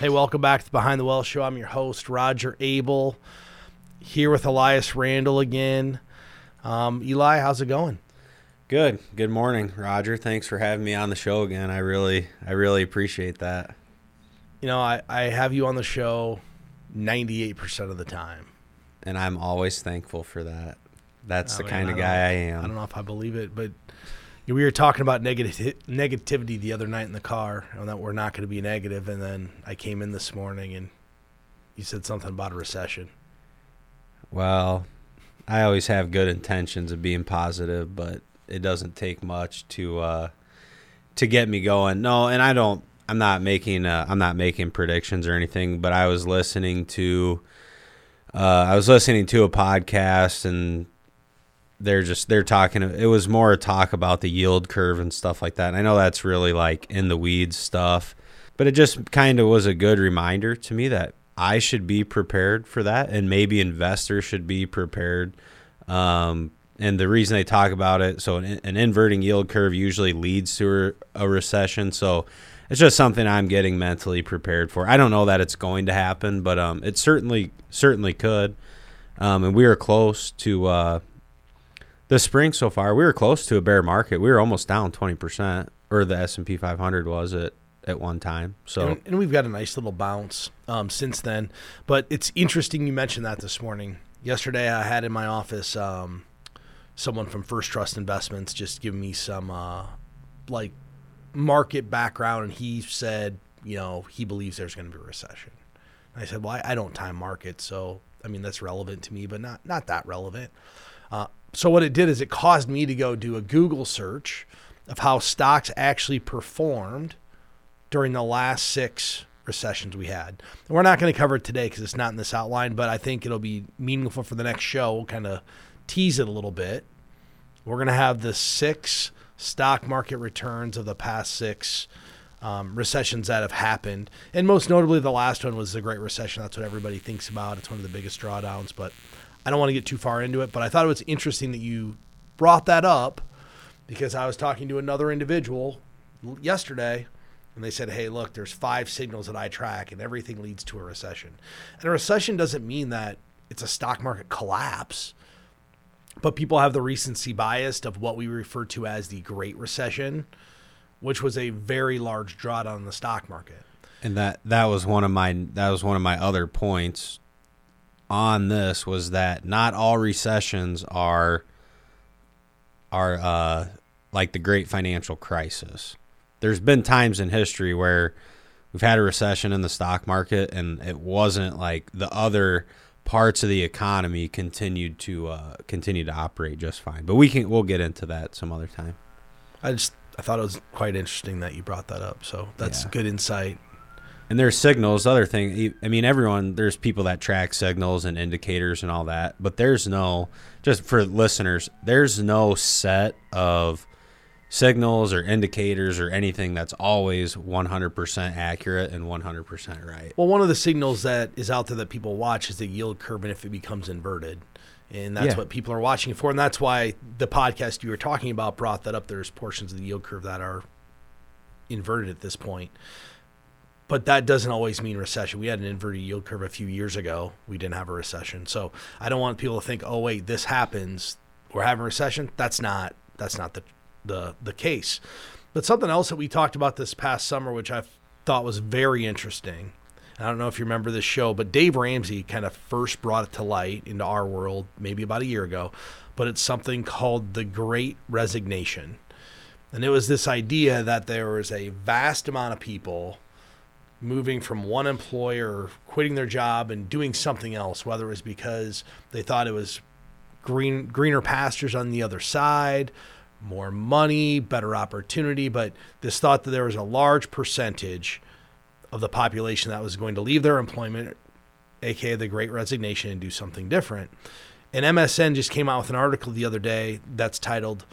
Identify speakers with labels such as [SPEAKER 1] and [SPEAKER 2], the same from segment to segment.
[SPEAKER 1] Hey, welcome back to the Behind the Well Show. I'm your host, Roger Abel, here with Elias Randall again. Um, Eli, how's it going?
[SPEAKER 2] Good. Good morning, Roger. Thanks for having me on the show again. I really, I really appreciate that.
[SPEAKER 1] You know, I, I have you on the show 98% of the time.
[SPEAKER 2] And I'm always thankful for that. That's
[SPEAKER 1] I
[SPEAKER 2] the
[SPEAKER 1] mean,
[SPEAKER 2] kind of guy I am.
[SPEAKER 1] I don't know if I believe it, but we were talking about negati- negativity the other night in the car, and that we're not going to be negative. And then I came in this morning, and you said something about a recession.
[SPEAKER 2] Well, I always have good intentions of being positive, but it doesn't take much to uh, to get me going. No, and I don't. I'm not making. Uh, I'm not making predictions or anything. But I was listening to. Uh, I was listening to a podcast, and they're just they're talking. It was more a talk about the yield curve and stuff like that. And I know that's really like in the weeds stuff, but it just kind of was a good reminder to me that I should be prepared for that, and maybe investors should be prepared. Um, and the reason they talk about it, so an, an inverting yield curve usually leads to a, recession. So it's just something I'm getting mentally prepared for. I don't know that it's going to happen, but um, it certainly certainly could. Um, and we were close to uh, the spring so far. We were close to a bear market. We were almost down twenty percent, or the S and P 500 was at at one time. So
[SPEAKER 1] and, and we've got a nice little bounce um, since then. But it's interesting you mentioned that this morning. Yesterday, I had in my office um, someone from First Trust Investments just give me some uh, like market background, and he said, you know, he believes there's going to be a recession. And I said, well, I, I don't time markets, so I mean that's relevant to me, but not not that relevant. Uh, so what it did is it caused me to go do a Google search of how stocks actually performed during the last six recessions we had. And we're not going to cover it today because it's not in this outline, but I think it'll be meaningful for the next show. We'll kind of tease it a little bit. We're going to have the six stock market returns of the past six um, recessions that have happened. And most notably, the last one was the Great Recession. That's what everybody thinks about. It's one of the biggest drawdowns, but I don't want to get too far into it. But I thought it was interesting that you brought that up because I was talking to another individual yesterday and they said, "Hey, look, there's five signals that I track, and everything leads to a recession." And a recession doesn't mean that it's a stock market collapse, but people have the recency bias of what we refer to as the Great Recession, which was a very large drawdown in the stock market.
[SPEAKER 2] and that that was one of my that was one of my other points on this was that not all recessions are are uh, like the great financial crisis. There's been times in history where we've had a recession in the stock market and it wasn't like the other parts of the economy continued to uh, continue to operate just fine. But we can we'll get into that some other time.
[SPEAKER 1] I just I thought it was quite interesting that you brought that up. So that's
[SPEAKER 2] Yeah.
[SPEAKER 1] good insight.
[SPEAKER 2] And there's signals, other thing. I mean, everyone, there's people that track signals and indicators and all that, but there's no, just for listeners, there's no set of signals or indicators or anything that's always 100% accurate and 100% right.
[SPEAKER 1] Well, one of the signals that is out there that people watch is the yield curve and if it becomes inverted. And that's
[SPEAKER 2] Yeah.
[SPEAKER 1] what people are watching for. And that's why the podcast you were talking about brought that up. There's portions of the yield curve that are inverted at this point. But that doesn't always mean recession. We had an inverted yield curve a few years ago. We didn't have a recession. So I don't want people to think, oh wait, this happens. We're having a recession. That's not that's not the the the case. But something else that we talked about this past summer, which I thought was very interesting. I don't know if you remember this show, but Dave Ramsey kind of first brought it to light into our world maybe about a year ago. But it's something called the Great Resignation. And it was this idea that there was a vast amount of people moving from one employer, quitting their job and doing something else, whether it was because they thought it was green greener pastures on the other side, more money, better opportunity, but this thought that there was a large percentage of the population that was going to leave their employment, aka the great resignation, and do something different. And MSN just came out with an article the other day that's titled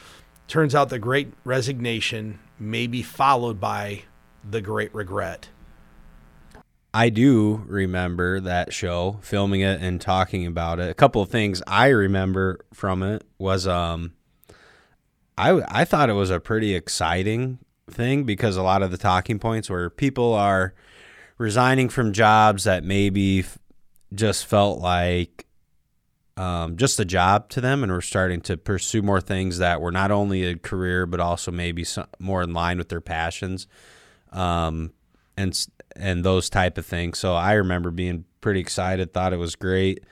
[SPEAKER 1] Turns out the great resignation may be followed by the great regret.
[SPEAKER 2] I do remember that show, filming it and talking about it. A couple of things I remember from it was um I I thought it was a pretty exciting thing because a lot of the talking points were people are resigning from jobs that maybe just felt like um, just a job to them, and were starting to pursue more things that were not only a career but also maybe some, more in line with their passions, um, and and those type of things. So I remember being pretty excited, thought it was great.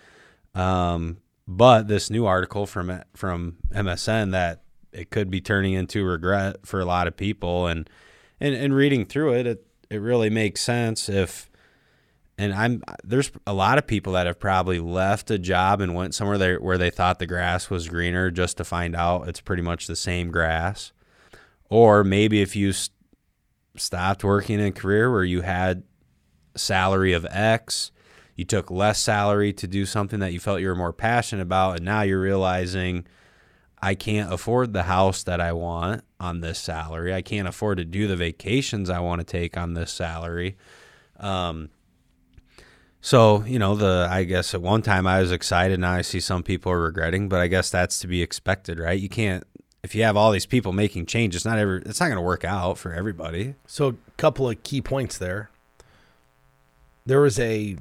[SPEAKER 2] Um, but this new article from from MSN that it could be turning into regret for a lot of people, and and, and reading through it, it it really makes sense if and I'm there's a lot of people that have probably left a job and went somewhere there where they thought the grass was greener just to find out it's pretty much the same grass. Or maybe if you stopped working in a career where you had salary of X, you took less salary to do something that you felt you were more passionate about and now you're realizing I can't afford the house that I want on this salary. I can't afford to do the vacations I want to take on this salary. Um, so you know the I guess at one time I was excited. Now I see some people are regretting, but I guess that's to be expected, right? You can't if you have all these people making changes. Not every it's not going to work out for everybody.
[SPEAKER 1] So, a couple of key points there. There was a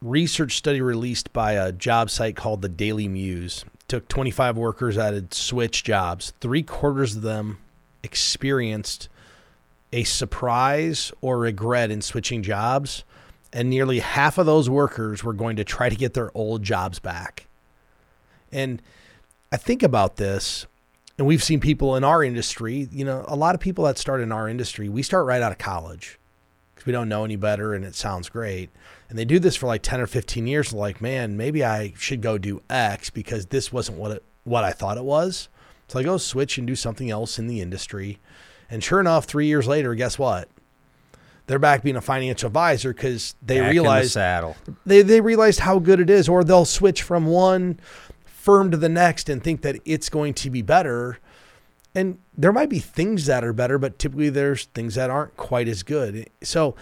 [SPEAKER 1] research study released by a job site called the Daily Muse. took 25 workers that had switched jobs. Three quarters of them experienced a surprise or regret in switching jobs, and nearly half of those workers were going to try to get their old jobs back. And I think about this, and we've seen people in our industry, you know, a lot of people that start in our industry, we start right out of college because we don't know any better and it sounds great. And they do this for like 10 or 15 years. Like, man, maybe I should go do X because this wasn't what it, what I thought it was. So I go switch and do something else in the industry. And sure enough, three years later, guess what? They're back being a financial advisor because they
[SPEAKER 2] Back in the saddle.
[SPEAKER 1] they they realized how good it is, or they'll switch from one firm to the next and think that it's going to be better. And there might be things that are better, but typically there's things that aren't quite as good. So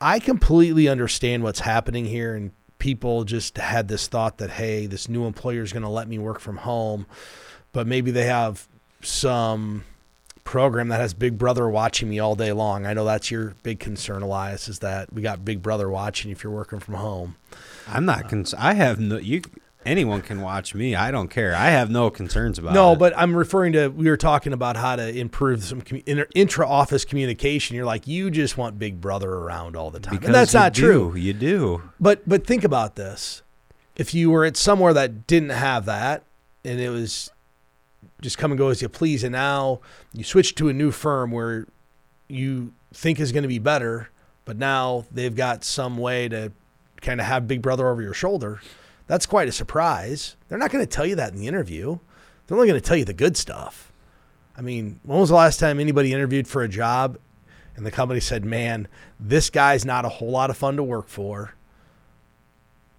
[SPEAKER 1] I completely understand what's happening here, and people just had this thought that hey, this new employer is going to let me work from home, but maybe they have some program that has Big Brother watching me all day long. I know that's your big concern, Elias, is that we got Big Brother watching if you're working from home.
[SPEAKER 2] I'm not. Uh, concerned. I have no. You. Anyone can watch me. I don't care. I have no concerns about
[SPEAKER 1] No,
[SPEAKER 2] it.
[SPEAKER 1] but I'm referring to we were talking about how to improve some commu- intra-office communication. You're like you just want Big Brother around all the time,
[SPEAKER 2] because
[SPEAKER 1] and that's
[SPEAKER 2] you
[SPEAKER 1] not
[SPEAKER 2] do,
[SPEAKER 1] true.
[SPEAKER 2] You do.
[SPEAKER 1] But but think about this: if you were at somewhere that didn't have that, and it was just come and go as you please, and now you switch to a new firm where you think is going to be better, but now they've got some way to kind of have Big Brother over your shoulder. That's quite a surprise. They're not going to tell you that in the interview. They're only going to tell you the good stuff. I mean, when was the last time anybody interviewed for a job and the company said, man, this guy's not a whole lot of fun to work for?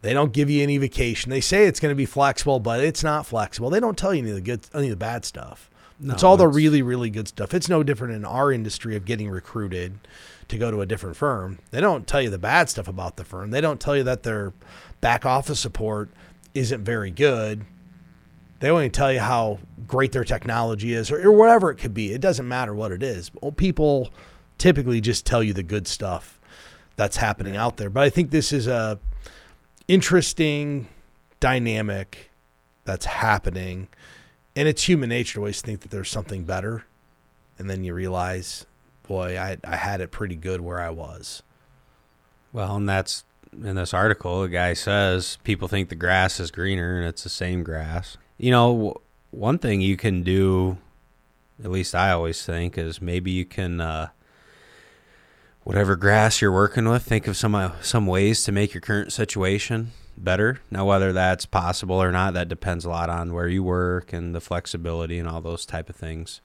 [SPEAKER 1] They don't give you any vacation. They say it's going to be flexible, but it's not flexible. They don't tell you any of the good, any of the bad stuff.
[SPEAKER 2] No,
[SPEAKER 1] it's all the really, really good stuff. It's no different in our industry of getting recruited to go to a different firm. They don't tell you the bad stuff about the firm. They don't tell you that their back office support isn't very good. They only tell you how great their technology is or, or whatever it could be. It doesn't matter what it is. Well, People typically just tell you the good stuff that's happening out there. But I think this is a interesting dynamic that's happening. And it's human nature to always think that there's something better. And then you realize, boy, I, I had it pretty good where I was.
[SPEAKER 2] Well, and that's in this article. The guy says people think the grass is greener, and it's the same grass. You know, one thing you can do, at least I always think, is maybe you can, uh, whatever grass you're working with, think of some uh, some ways to make your current situation better. Now, whether that's possible or not, that depends a lot on where you work and the flexibility and all those type of things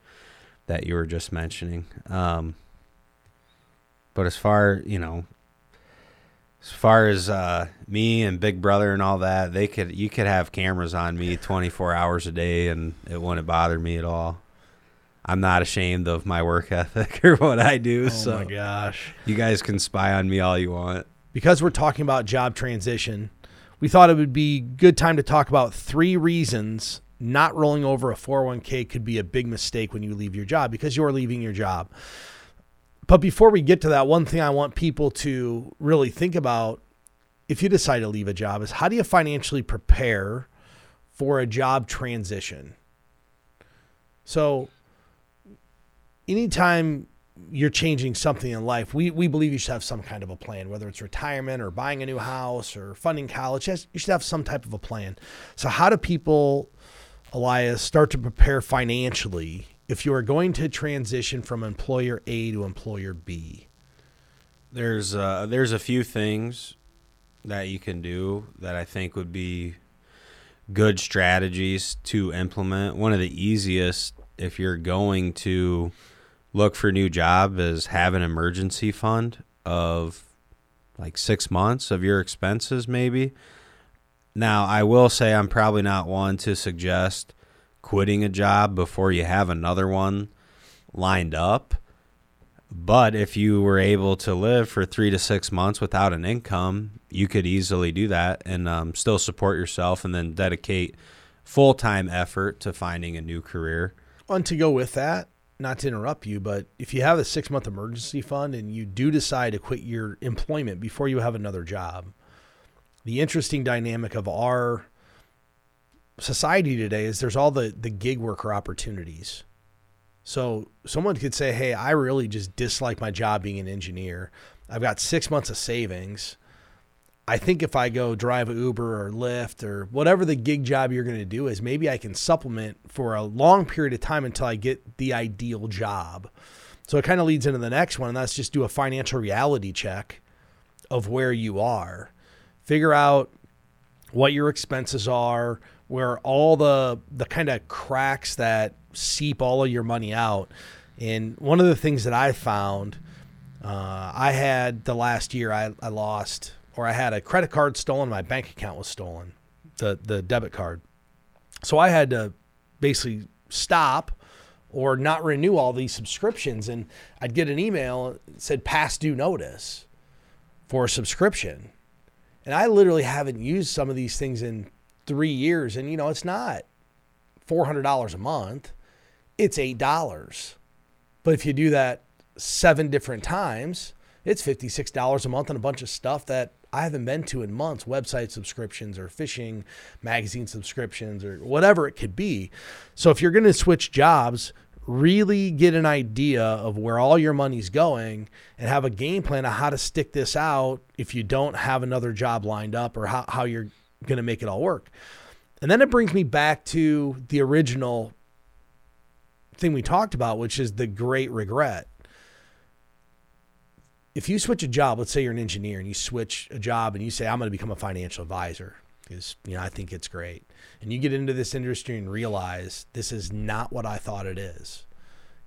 [SPEAKER 2] that you were just mentioning. Um, but as far you know, as far as uh, me and Big Brother and all that, they could you could have cameras on me 24 hours a day and it wouldn't bother me at all. I'm not ashamed of my work ethic or what I do,
[SPEAKER 1] Oh
[SPEAKER 2] so
[SPEAKER 1] my gosh.
[SPEAKER 2] you guys can spy on me all you want.
[SPEAKER 1] because we're talking about job transition, we thought it would be good time to talk about three reasons not rolling over a 401k could be a big mistake when you leave your job because you're leaving your job. But before we get to that, one thing I want people to really think about if you decide to leave a job is how do you financially prepare for a job transition? So, anytime you're changing something in life, we, we believe you should have some kind of a plan, whether it's retirement or buying a new house or funding college. You should have some type of a plan. So, how do people, Elias, start to prepare financially if you are going to transition from employer A to employer B?
[SPEAKER 2] There's uh, there's a few things that you can do that I think would be good strategies to implement. One of the easiest if you're going to look for a new job is have an emergency fund of like 6 months of your expenses maybe. Now, I will say I'm probably not one to suggest quitting a job before you have another one lined up. But if you were able to live for three to six months without an income, you could easily do that and um, still support yourself and then dedicate full time effort to finding a new career.
[SPEAKER 1] And to go with that, not to interrupt you, but if you have a six month emergency fund and you do decide to quit your employment before you have another job, the interesting dynamic of our society today is there's all the, the gig worker opportunities. So someone could say, Hey, I really just dislike my job being an engineer. I've got six months of savings. I think if I go drive Uber or Lyft or whatever the gig job you're going to do is, maybe I can supplement for a long period of time until I get the ideal job. So it kind of leads into the next one, and that's just do a financial reality check of where you are. Figure out what your expenses are, where all the the kind of cracks that seep all of your money out. And one of the things that I found, uh, I had the last year I, I lost, or I had a credit card stolen, my bank account was stolen, the the debit card. So I had to basically stop or not renew all these subscriptions, and I'd get an email that said past due notice for a subscription. And I literally haven't used some of these things in three years. And, you know, it's not $400 a month, it's $8. But if you do that seven different times, it's $56 a month and a bunch of stuff that I haven't been to in months website subscriptions or fishing magazine subscriptions or whatever it could be. So if you're going to switch jobs, really get an idea of where all your money's going and have a game plan of how to stick this out if you don't have another job lined up or how, how you're going to make it all work. And then it brings me back to the original thing we talked about, which is the great regret. If you switch a job, let's say you're an engineer and you switch a job and you say, I'm going to become a financial advisor because, you know, I think it's great. And you get into this industry and realize this is not what I thought it is.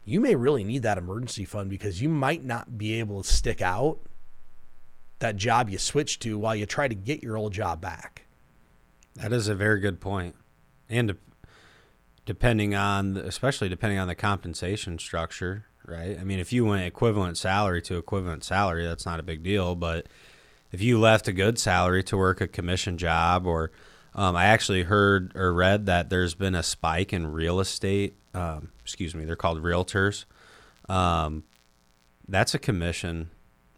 [SPEAKER 1] You may really need that emergency fund because you might not be able to stick out that job you switched to while you try to get your old job back.
[SPEAKER 2] That is a very good point. And depending on, especially depending on the compensation structure, right? I mean, if you went equivalent salary to equivalent salary, that's not a big deal. But if you left a good salary to work a commission job, or um, I actually heard or read that there's been a spike in real estate. Um, excuse me, they're called realtors. Um, that's a commission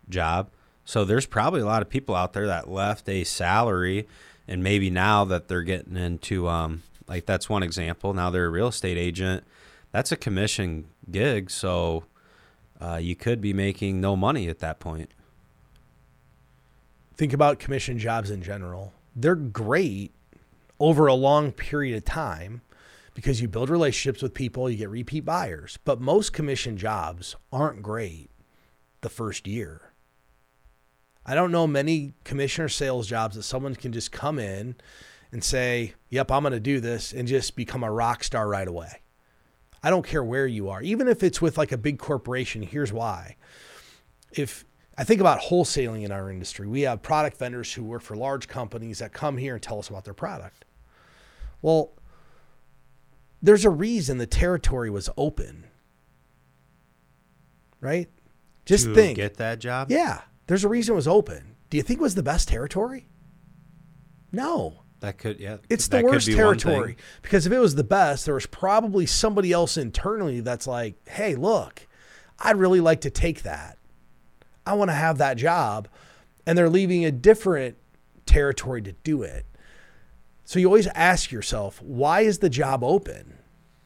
[SPEAKER 2] job. So there's probably a lot of people out there that left a salary and maybe now that they're getting into um, like that's one example. Now they're a real estate agent. That's a commission gig, so uh, you could be making no money at that point.
[SPEAKER 1] Think about commission jobs in general. They're great over a long period of time because you build relationships with people, you get repeat buyers. But most commission jobs aren't great the first year. I don't know many commissioner sales jobs that someone can just come in and say, Yep, I'm going to do this and just become a rock star right away. I don't care where you are, even if it's with like a big corporation. Here's why. If I think about wholesaling in our industry, we have product vendors who work for large companies that come here and tell us about their product. Well, there's a reason the territory was open, right? Just
[SPEAKER 2] to
[SPEAKER 1] think.
[SPEAKER 2] Get that job?
[SPEAKER 1] Yeah. There's a reason it was open. Do you think it was the best territory? No.
[SPEAKER 2] That could, yeah.
[SPEAKER 1] It's the worst territory because if it was the best, there was probably somebody else internally that's like, hey, look, I'd really like to take that. I want to have that job. And they're leaving a different territory to do it. So you always ask yourself, why is the job open?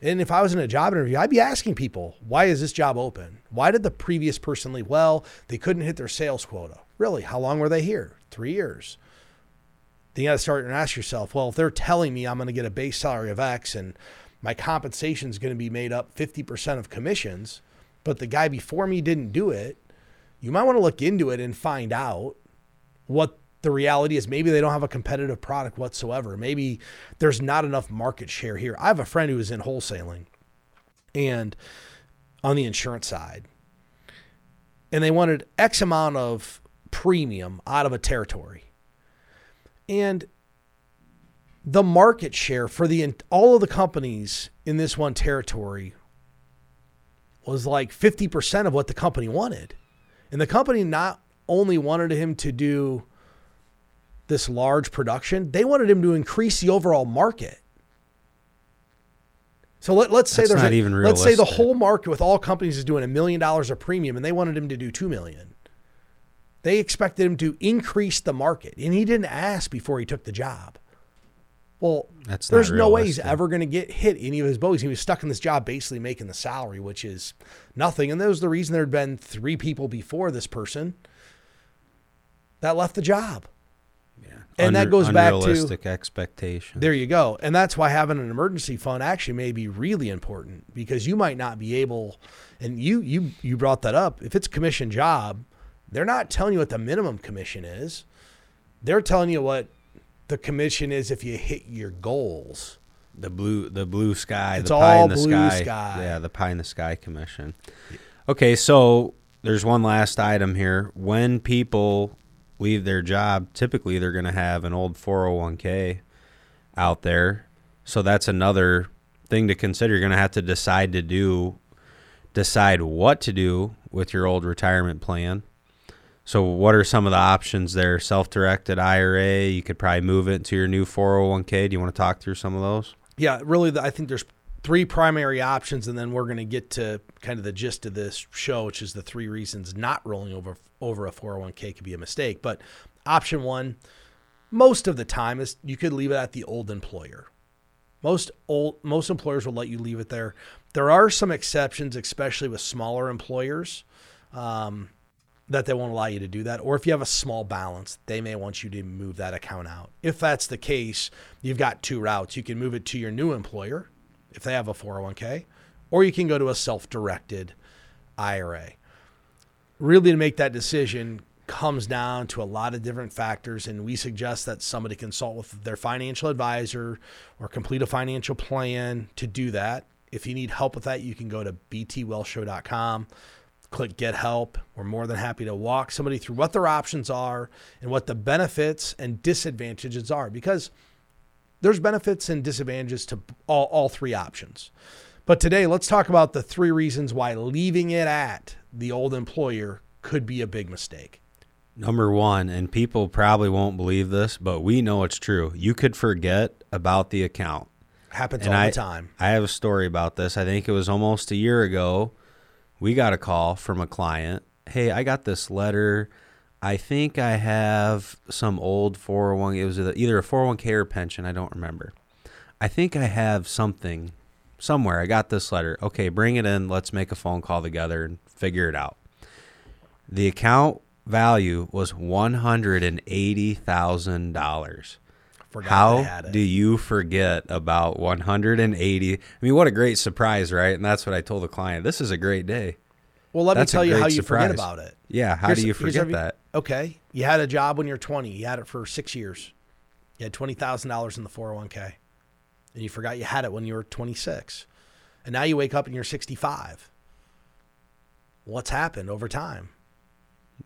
[SPEAKER 1] And if I was in a job interview, I'd be asking people, why is this job open? Why did the previous person leave? Well, they couldn't hit their sales quota. Really? How long were they here? Three years. Then you got to start and ask yourself, well, if they're telling me I'm going to get a base salary of X and my compensation is going to be made up 50% of commissions, but the guy before me didn't do it, you might want to look into it and find out what the reality is maybe they don't have a competitive product whatsoever. Maybe there's not enough market share here. I have a friend who is in wholesaling and on the insurance side, and they wanted X amount of premium out of a territory. And the market share for the all of the companies in this one territory was like 50% of what the company wanted. And the company not only wanted him to do this large production, they wanted him to increase the overall market. So let, us say
[SPEAKER 2] That's
[SPEAKER 1] there's
[SPEAKER 2] not
[SPEAKER 1] a,
[SPEAKER 2] even
[SPEAKER 1] let's say the whole market with all companies is doing a million dollars of premium and they wanted him to do 2 million. They expected him to increase the market and he didn't ask before he took the job. Well,
[SPEAKER 2] That's
[SPEAKER 1] there's no way he's ever going to get hit any of his bogeys. He was stuck in this job basically making the salary, which is nothing. And that was the reason there had been three people before this person that left the job. And that goes back to-
[SPEAKER 2] unrealistic expectations.
[SPEAKER 1] There you go. And that's why having an emergency fund actually may be really important because you might not be able and you you you brought that up. If it's a commission job, they're not telling you what the minimum commission is. They're telling you what the commission is if you hit your goals.
[SPEAKER 2] the blue the blue sky
[SPEAKER 1] It's
[SPEAKER 2] the pie
[SPEAKER 1] all
[SPEAKER 2] in the
[SPEAKER 1] blue
[SPEAKER 2] sky.
[SPEAKER 1] sky.
[SPEAKER 2] yeah the pie in the sky commission okay so there's one last item here when people leave their job typically they're going to have an old 401k out there. So that's another thing to consider. You're going to have to decide to do decide what to do with your old retirement plan. So what are some of the options there? Self-directed ira you could probably move it to your new 401k do you want to talk through some of those?
[SPEAKER 1] Yeah, really, I think there's three primary options, and then we're going to get to kind of the gist of this show, which is the three reasons not rolling over over a 401k could be a mistake. But option one, most of the time, is you could leave it at the old employer. Most old most employers will let you leave it there. There are some exceptions, especially with smaller employers. Um, that they won't allow you to do that. Or if you have a small balance, they may want you to move that account out. If that's the case, you've got two routes. You can move it to your new employer if they have a 401k, or you can go to a self directed IRA. Really, to make that decision comes down to a lot of different factors, and we suggest that somebody consult with their financial advisor or complete a financial plan to do that. If you need help with that, you can go to btwellshow.com click get help. We're more than happy to walk somebody through what their options are and what the benefits and disadvantages are because there's benefits and disadvantages to all, all three options. But today, let's talk about the three reasons why leaving it at the old employer could be a big mistake.
[SPEAKER 2] Number one, and people probably won't believe this, but we know it's true. You could forget about the account.
[SPEAKER 1] Happens
[SPEAKER 2] And
[SPEAKER 1] all
[SPEAKER 2] I,
[SPEAKER 1] the time.
[SPEAKER 2] I have a story about this. I think it was almost a year ago. We got a call from a client. Hey, I got this letter. I think I have some old 401. It was either a 401k or pension. I don't remember. I think I have something somewhere. I got this letter. Okay, bring it in. Let's make a phone call together and figure it out. The account value was one hundred and eighty thousand dollars. How
[SPEAKER 1] they had it.
[SPEAKER 2] do you forget about 180? I mean, what a great surprise, right? And that's what I told the client. This is a great day.
[SPEAKER 1] well, let
[SPEAKER 2] that's
[SPEAKER 1] me tell you how you forget about it.
[SPEAKER 2] Yeah, how
[SPEAKER 1] Here's-
[SPEAKER 2] do you forget
[SPEAKER 1] every-
[SPEAKER 2] that?
[SPEAKER 1] Okay. You had a job when you're 20. You had it for six years. You had $20,000 in the 401k. And you forgot you had it when you were 26. And now you wake up and you're 65. What's happened over time?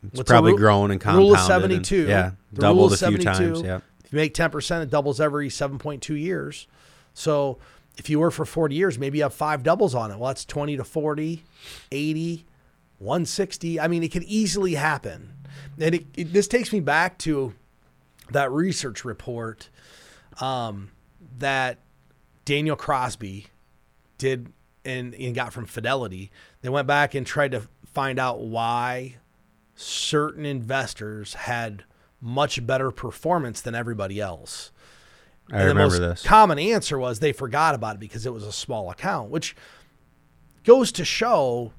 [SPEAKER 2] It's
[SPEAKER 1] What's
[SPEAKER 2] probably
[SPEAKER 1] ru-
[SPEAKER 2] grown and compounded.
[SPEAKER 1] rule of
[SPEAKER 2] and-
[SPEAKER 1] 72.
[SPEAKER 2] yeah,
[SPEAKER 1] The
[SPEAKER 2] doubled a few
[SPEAKER 1] 72.
[SPEAKER 2] times. Yeah.
[SPEAKER 1] If you make 10%, it doubles every 7.2 years. So if you were for 40 years, maybe you have five doubles on it. Well, that's 20 to 40, 80, 160. I mean, it could easily happen. And it, it, this takes me back to that research report um, that Daniel Crosby did and, and got from Fidelity. They went back and tried to find out why certain investors had much better performance than everybody else.
[SPEAKER 2] I
[SPEAKER 1] And the
[SPEAKER 2] remember
[SPEAKER 1] most
[SPEAKER 2] this.
[SPEAKER 1] common answer was they forgot about it because it was a small account, which goes to show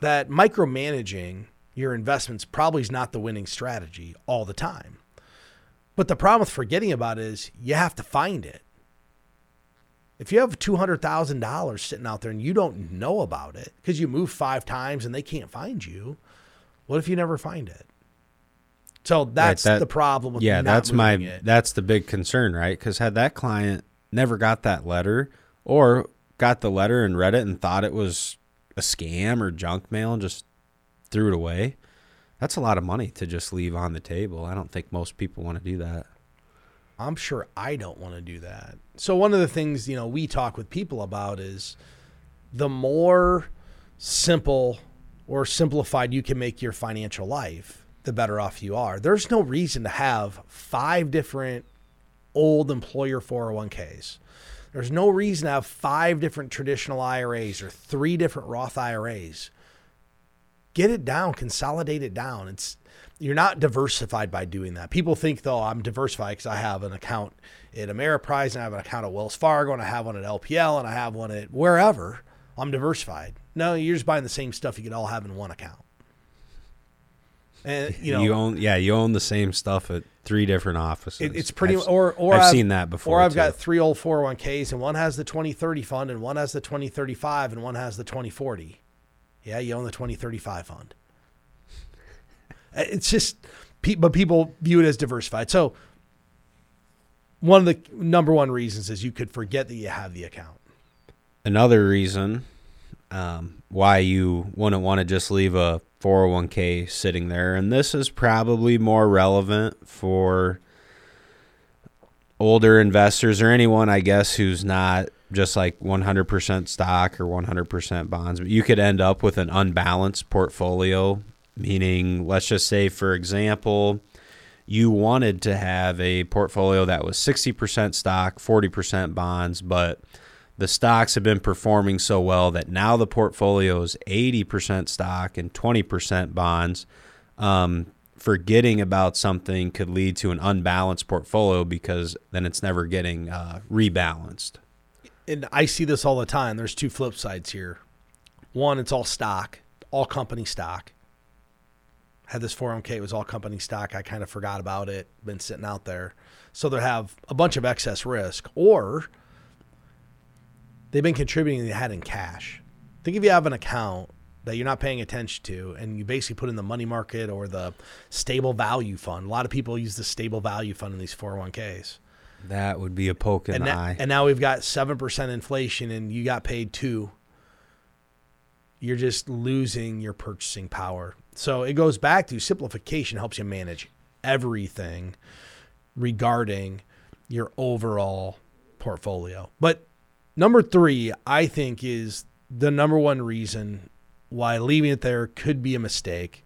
[SPEAKER 1] that micromanaging your investments probably is not the winning strategy all the time. But the problem with forgetting about it is you have to find it. If you have $200,000 sitting out there and you don't know about it because you move five times and they can't find you, what if you never find it? So that's
[SPEAKER 2] that-
[SPEAKER 1] the problem with
[SPEAKER 2] yeah, that's my
[SPEAKER 1] it.
[SPEAKER 2] that's the big concern, right? Because had that client never got that letter, or got the letter and read it and thought it was a scam or junk mail and just threw it away, that's a lot of money to just leave on the table. I don't think most people want to do that.
[SPEAKER 1] I'm sure I don't want to do that. So one of the things, you know, we talk with people about is the more simple or simplified you can make your financial life, the better off you are. There's no reason to have five different old employer 401ks. There's no reason to have five different traditional IRAs or three different Roth IRAs. Get it down, consolidate it down. It's you're not diversified by doing that. People think though I'm diversified because I have an account at Ameriprise and I have an account at Wells Fargo and I have one at LPL and I have one at wherever. I'm diversified. No, you're just buying the same stuff you could all have in one account. And you know,
[SPEAKER 2] you own yeah, you own the same stuff at three different offices.
[SPEAKER 1] it, it's pretty
[SPEAKER 2] I've-
[SPEAKER 1] or or
[SPEAKER 2] I've
[SPEAKER 1] I've-
[SPEAKER 2] seen that before.
[SPEAKER 1] Or I've
[SPEAKER 2] too.
[SPEAKER 1] got three old 401ks and one has the 2030 fund and one has the 2035 and one has the 2040. Yeah, you own the 2035 fund. Uh, It's just, but people view it as diversified. So, one of the number one reasons is you could forget that you have the account.
[SPEAKER 2] another reason um, why you wouldn't want to just leave a 401k sitting there, and this is probably more relevant for older investors or anyone, I guess, who's not just like 100% stock or 100% bonds, but you could end up with an unbalanced portfolio. Meaning, let's just say, for example, you wanted to have a portfolio that was 60% stock, 40% bonds, but the stocks have been performing so well that now the portfolio is 80% stock and 20% bonds. Um, forgetting about something could lead to an unbalanced portfolio because then it's never getting uh, rebalanced.
[SPEAKER 1] And I see this all the time. There's two flip sides here. One, it's all stock, all company stock. Had this 401k, it was all company stock. I kind of forgot about it, been sitting out there. So they have a bunch of excess risk, or they've been contributing they had in cash. Think if you have an account that you're not paying attention to and you basically put in the money market or the stable value fund. A lot of people use the stable value fund in these 401ks.
[SPEAKER 2] That would be a poke in
[SPEAKER 1] And,
[SPEAKER 2] the
[SPEAKER 1] na-
[SPEAKER 2] eye.
[SPEAKER 1] and now we've got 7% inflation and you got paid two. You're just losing your purchasing power. So it goes back to simplification helps you manage everything regarding your overall portfolio. But number three, I think, is the number one reason why leaving it there could be a mistake.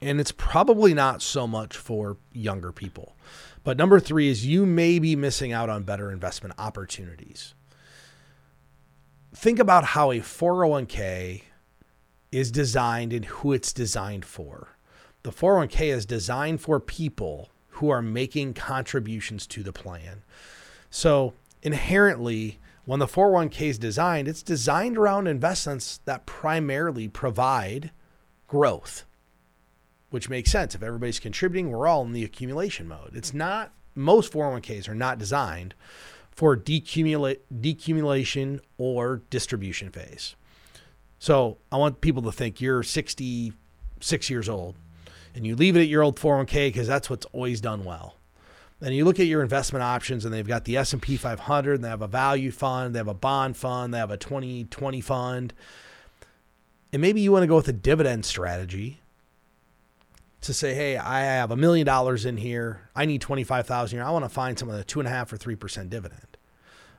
[SPEAKER 1] And it's probably not so much for younger people. But number three is you may be missing out on better investment opportunities. Think about how a 401k is designed and who it's designed for. The 401k is designed for people who are making contributions to the plan. So inherently, when the 401k is designed, it's designed around investments that primarily provide growth, which makes sense. If everybody's contributing, we're all in the accumulation mode. It's not, most 401ks are not designed for decumulate, decumulation or distribution phase. So I want people to think you're 66 years old and you leave it at your old 401k because that's what's always done well. Then you look at your investment options and they've got the S&P 500 and they have a value fund, they have a bond fund, they have a 2020 fund. And maybe you want to go with a dividend strategy to say, hey, I have a million dollars in here. I need 25,000 here. I want to find some of the two and a half or 3% dividend.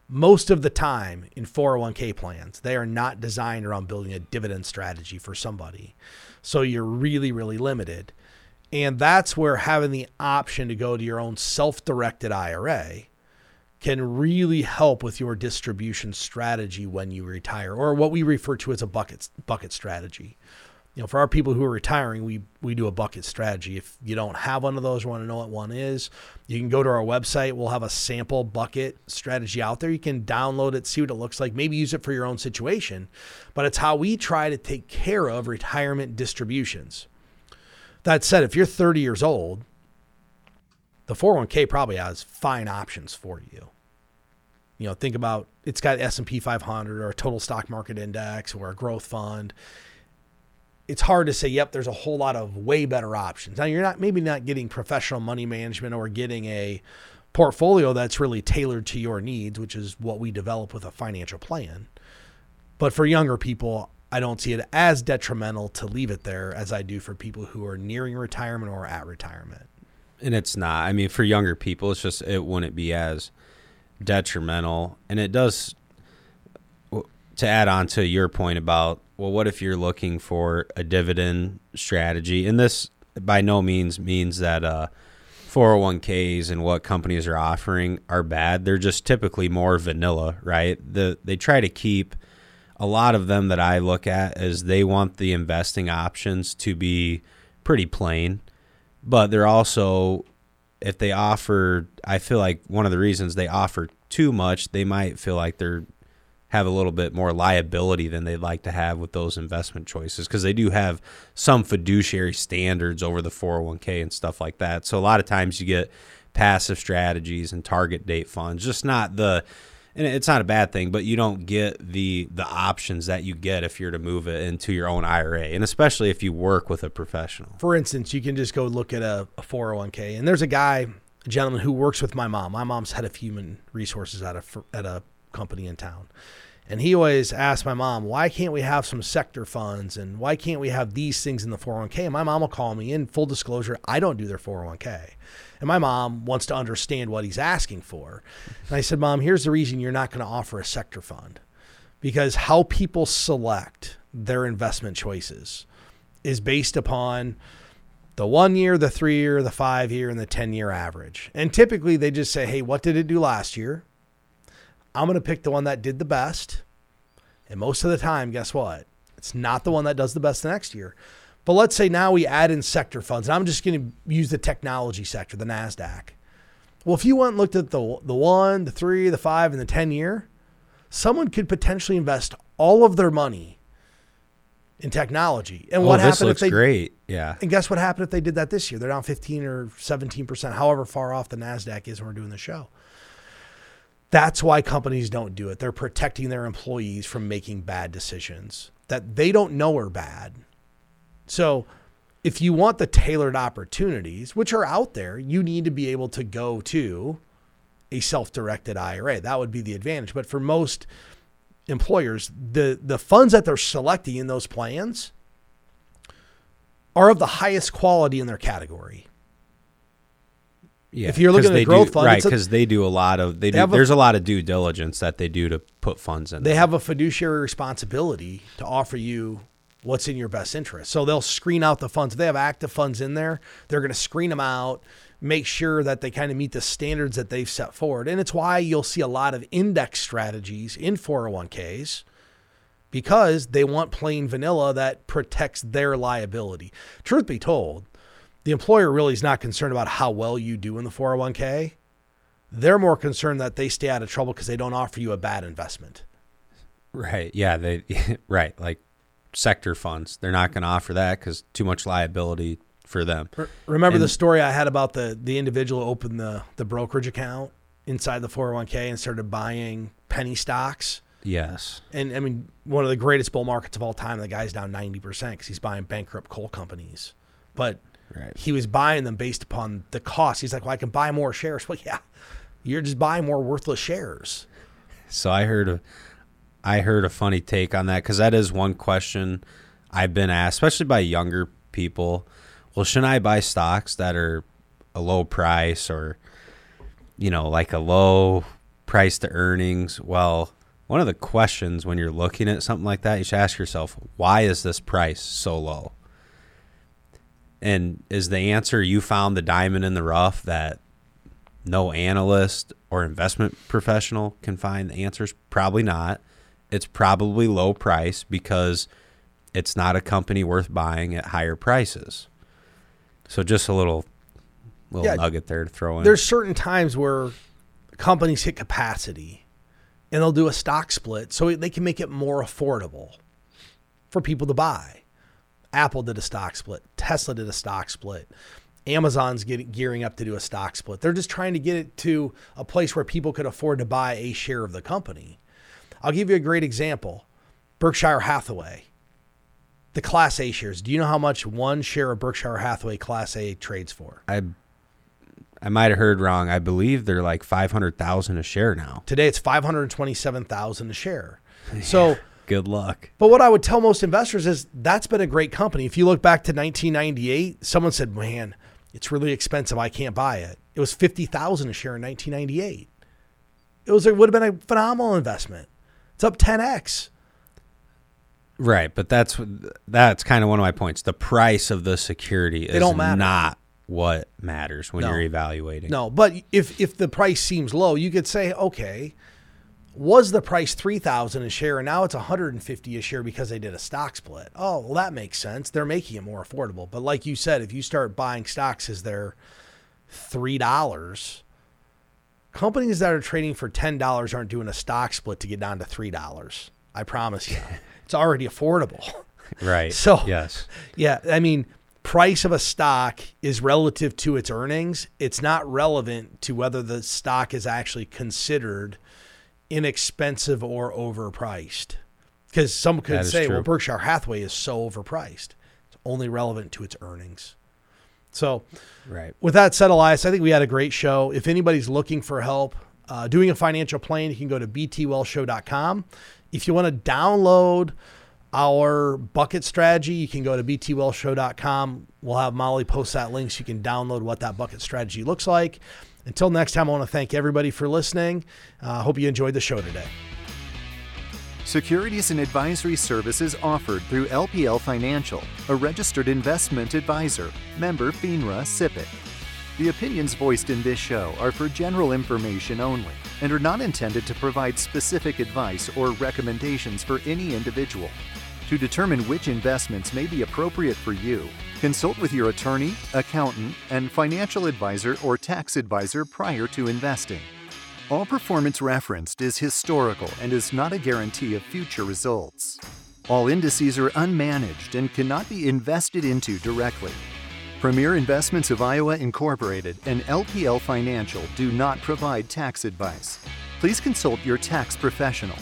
[SPEAKER 1] Most of the time in 401k plans, they are not designed around building a dividend strategy for somebody. So you're really, really limited. And that's where having the option to go to your own self directed IRA can really help with your distribution strategy when you retire, or what we refer to as a bucket, bucket strategy. You know, for our people who are retiring, we we do a bucket strategy. If you don't have one of those, want to know what one is, you can go to our website. We'll have a sample bucket strategy out there. You can download it, see what it looks like, maybe use it for your own situation. But it's how we try to take care of retirement distributions. That said, if you're 30 years old, the 401k probably has fine options for you. You know, think about it's got S&P 500 or a total stock market index or a growth fund it's hard to say, yep, there's a whole lot of way better options. Now, you're not maybe not getting professional money management or getting a portfolio that's really tailored to your needs, which is what we develop with a financial plan. But for younger people, I don't see it as detrimental to leave it there as I do for people who are nearing retirement or at retirement.
[SPEAKER 2] And it's not. I mean, for younger people, it's just it wouldn't be as detrimental. And it does to add on to your point about well, what if you're looking for a dividend strategy? And this by no means means that uh, 401ks and what companies are offering are bad. They're just typically more vanilla, right? The they try to keep a lot of them that I look at as they want the investing options to be pretty plain, but they're also if they offer I feel like one of the reasons they offer too much, they might feel like they're have a little bit more liability than they'd like to have with those investment choices because they do have some fiduciary standards over the 401k and stuff like that. So a lot of times you get passive strategies and target date funds, just not the and it's not a bad thing, but you don't get the the options that you get if you're to move it into your own IRA, and especially if you work with a professional.
[SPEAKER 1] For instance, you can just go look at a, a 401k, and there's a guy, a gentleman who works with my mom. My mom's head of human resources at a at a company in town, and he always asked my mom, why can't we have some sector funds and why can't we have these things in the 401k? And my mom will call me in full disclosure, I don't do their 401k. And my mom wants to understand what he's asking for. And I said, Mom, here's the reason you're not going to offer a sector fund because how people select their investment choices is based upon the one year, the three year, the five year, and the 10 year average. And typically they just say, hey, what did it do last year? I'm going to pick the one that did the best. And most of the time, guess what? It's not the one that does the best the next year. But let's say now we add in sector funds. And I'm just going to use the technology sector, the NASDAQ. Well, if you went and looked at the, the one, the three, the five, and the 10 year, someone could potentially invest all of their money in technology. And
[SPEAKER 2] oh,
[SPEAKER 1] what
[SPEAKER 2] this
[SPEAKER 1] happened
[SPEAKER 2] looks
[SPEAKER 1] if they
[SPEAKER 2] great? Yeah.
[SPEAKER 1] And guess what happened if they did that this year? They're down 15 or 17%, however far off the NASDAQ is when we're doing the show. That's why companies don't do it. They're protecting their employees from making bad decisions that they don't know are bad. So, if you want the tailored opportunities, which are out there, you need to be able to go to a self-directed IRA. That would be the advantage. But for most employers, the the funds that they're selecting in those plans are of the highest quality in their category.
[SPEAKER 2] Yeah,
[SPEAKER 1] if you're looking at a growth
[SPEAKER 2] do,
[SPEAKER 1] fund,
[SPEAKER 2] right? Because they do a lot of they,
[SPEAKER 1] They
[SPEAKER 2] do.
[SPEAKER 1] have a-
[SPEAKER 2] there's a lot of due diligence that they do to put funds in.
[SPEAKER 1] They
[SPEAKER 2] there.
[SPEAKER 1] have a fiduciary responsibility to offer you what's in your best interest. So they'll screen out the funds. If they have active funds in there, they're going to screen them out, make sure that they kind of meet the standards that they've set forward. And it's why you'll see a lot of index strategies in 401ks because they want plain vanilla that protects their liability. Truth be told, the employer really is not concerned about how well you do in the 401k. They're more concerned that they stay out of trouble because they don't offer you a bad investment.
[SPEAKER 2] right. Yeah, they right like sector funds. They're not going to offer that because too much liability for them.
[SPEAKER 1] Remember the story I had about the the individual who opened the the brokerage account inside the 401k and started buying penny stocks.
[SPEAKER 2] Yes.
[SPEAKER 1] And I mean, one of the greatest bull markets of all time. The guy's down 90% because he's buying bankrupt coal companies. But
[SPEAKER 2] Right.
[SPEAKER 1] he was buying them based upon the cost. He's like, well, I can buy more shares. Well, yeah, you're just buying more worthless shares.
[SPEAKER 2] So I heard a, I heard a funny take on that because that is one question I've been asked, especially by younger people. Well, shouldn't I buy stocks that are a low price or, you know, like a low price to earnings? Well, one of the questions when you're looking at something like that, you should ask yourself, why is this price so low? And is the answer you found the diamond in the rough that no analyst or investment professional can find the answers? Probably not. It's probably low price because it's not a company worth buying at higher prices. So just a little little
[SPEAKER 1] Yeah,
[SPEAKER 2] nugget there to throw in.
[SPEAKER 1] There's certain times where companies hit capacity and they'll do a stock split so they can make it more affordable for people to buy. Apple did a stock split, Tesla did a stock split. Amazon's getting gearing up to do a stock split. They're just trying to get it to a place where people could afford to buy a share of the company. I'll give you a great example. Berkshire Hathaway. The Class A shares. Do you know how much one share of Berkshire Hathaway Class A trades for?
[SPEAKER 2] I I might have heard wrong. I believe they're like 500,000 a share now.
[SPEAKER 1] Today it's 527,000 a share. So,
[SPEAKER 2] Good luck.
[SPEAKER 1] but what I would tell most investors is that's been a great company. If you look back to 1998, someone said, "Man, it's really expensive. I can't buy it." It was 50,000 a share in 1998. It was it would have been a phenomenal investment. It's up 10x.
[SPEAKER 2] Right, but that's that's kind of one of my points. The price of the security is
[SPEAKER 1] don't matter.
[SPEAKER 2] not what matters when
[SPEAKER 1] No.
[SPEAKER 2] you're evaluating.
[SPEAKER 1] No, but if if the price seems low, you could say, "Okay, was the price 3000 a share and now it's 150 a share because they did a stock split." Oh, well that makes sense. They're making it more affordable. But like you said, if you start buying stocks as they're $3, companies that are trading for $10 aren't doing a stock split to get down to $3. I promise you. it's already affordable.
[SPEAKER 2] Right.
[SPEAKER 1] So-
[SPEAKER 2] yes.
[SPEAKER 1] Yeah, I mean, price of a stock is relative to its earnings. It's not relevant to whether the stock is actually considered inexpensive or overpriced. Because some could say, well. Berkshire Hathaway is so overpriced. It's only relevant to its earnings. So,
[SPEAKER 2] Right.
[SPEAKER 1] with that said, Elias, I think we had a great show. If anybody's looking for help uh, doing a financial plan, you can go to btwellshow.com. If you want to download our bucket strategy, you can go to btwellshow.com. We'll have Molly post that link so you can download what that bucket strategy looks like. Until next time, I want to thank everybody for listening. I uh, hope you enjoyed the show today.
[SPEAKER 3] Securities and advisory services offered through LPL Financial, a registered investment advisor, member FINRA SIPC. The opinions voiced in this show are for general information only and are not intended to provide specific advice or recommendations for any individual. To determine which investments may be appropriate for you, consult with your attorney, accountant, and financial advisor or tax advisor prior to investing. All performance referenced is historical and is not a guarantee of future results. All indices are unmanaged and cannot be invested into directly. Premier Investments of Iowa Incorporated and LPL Financial do not provide tax advice. Please consult your tax professional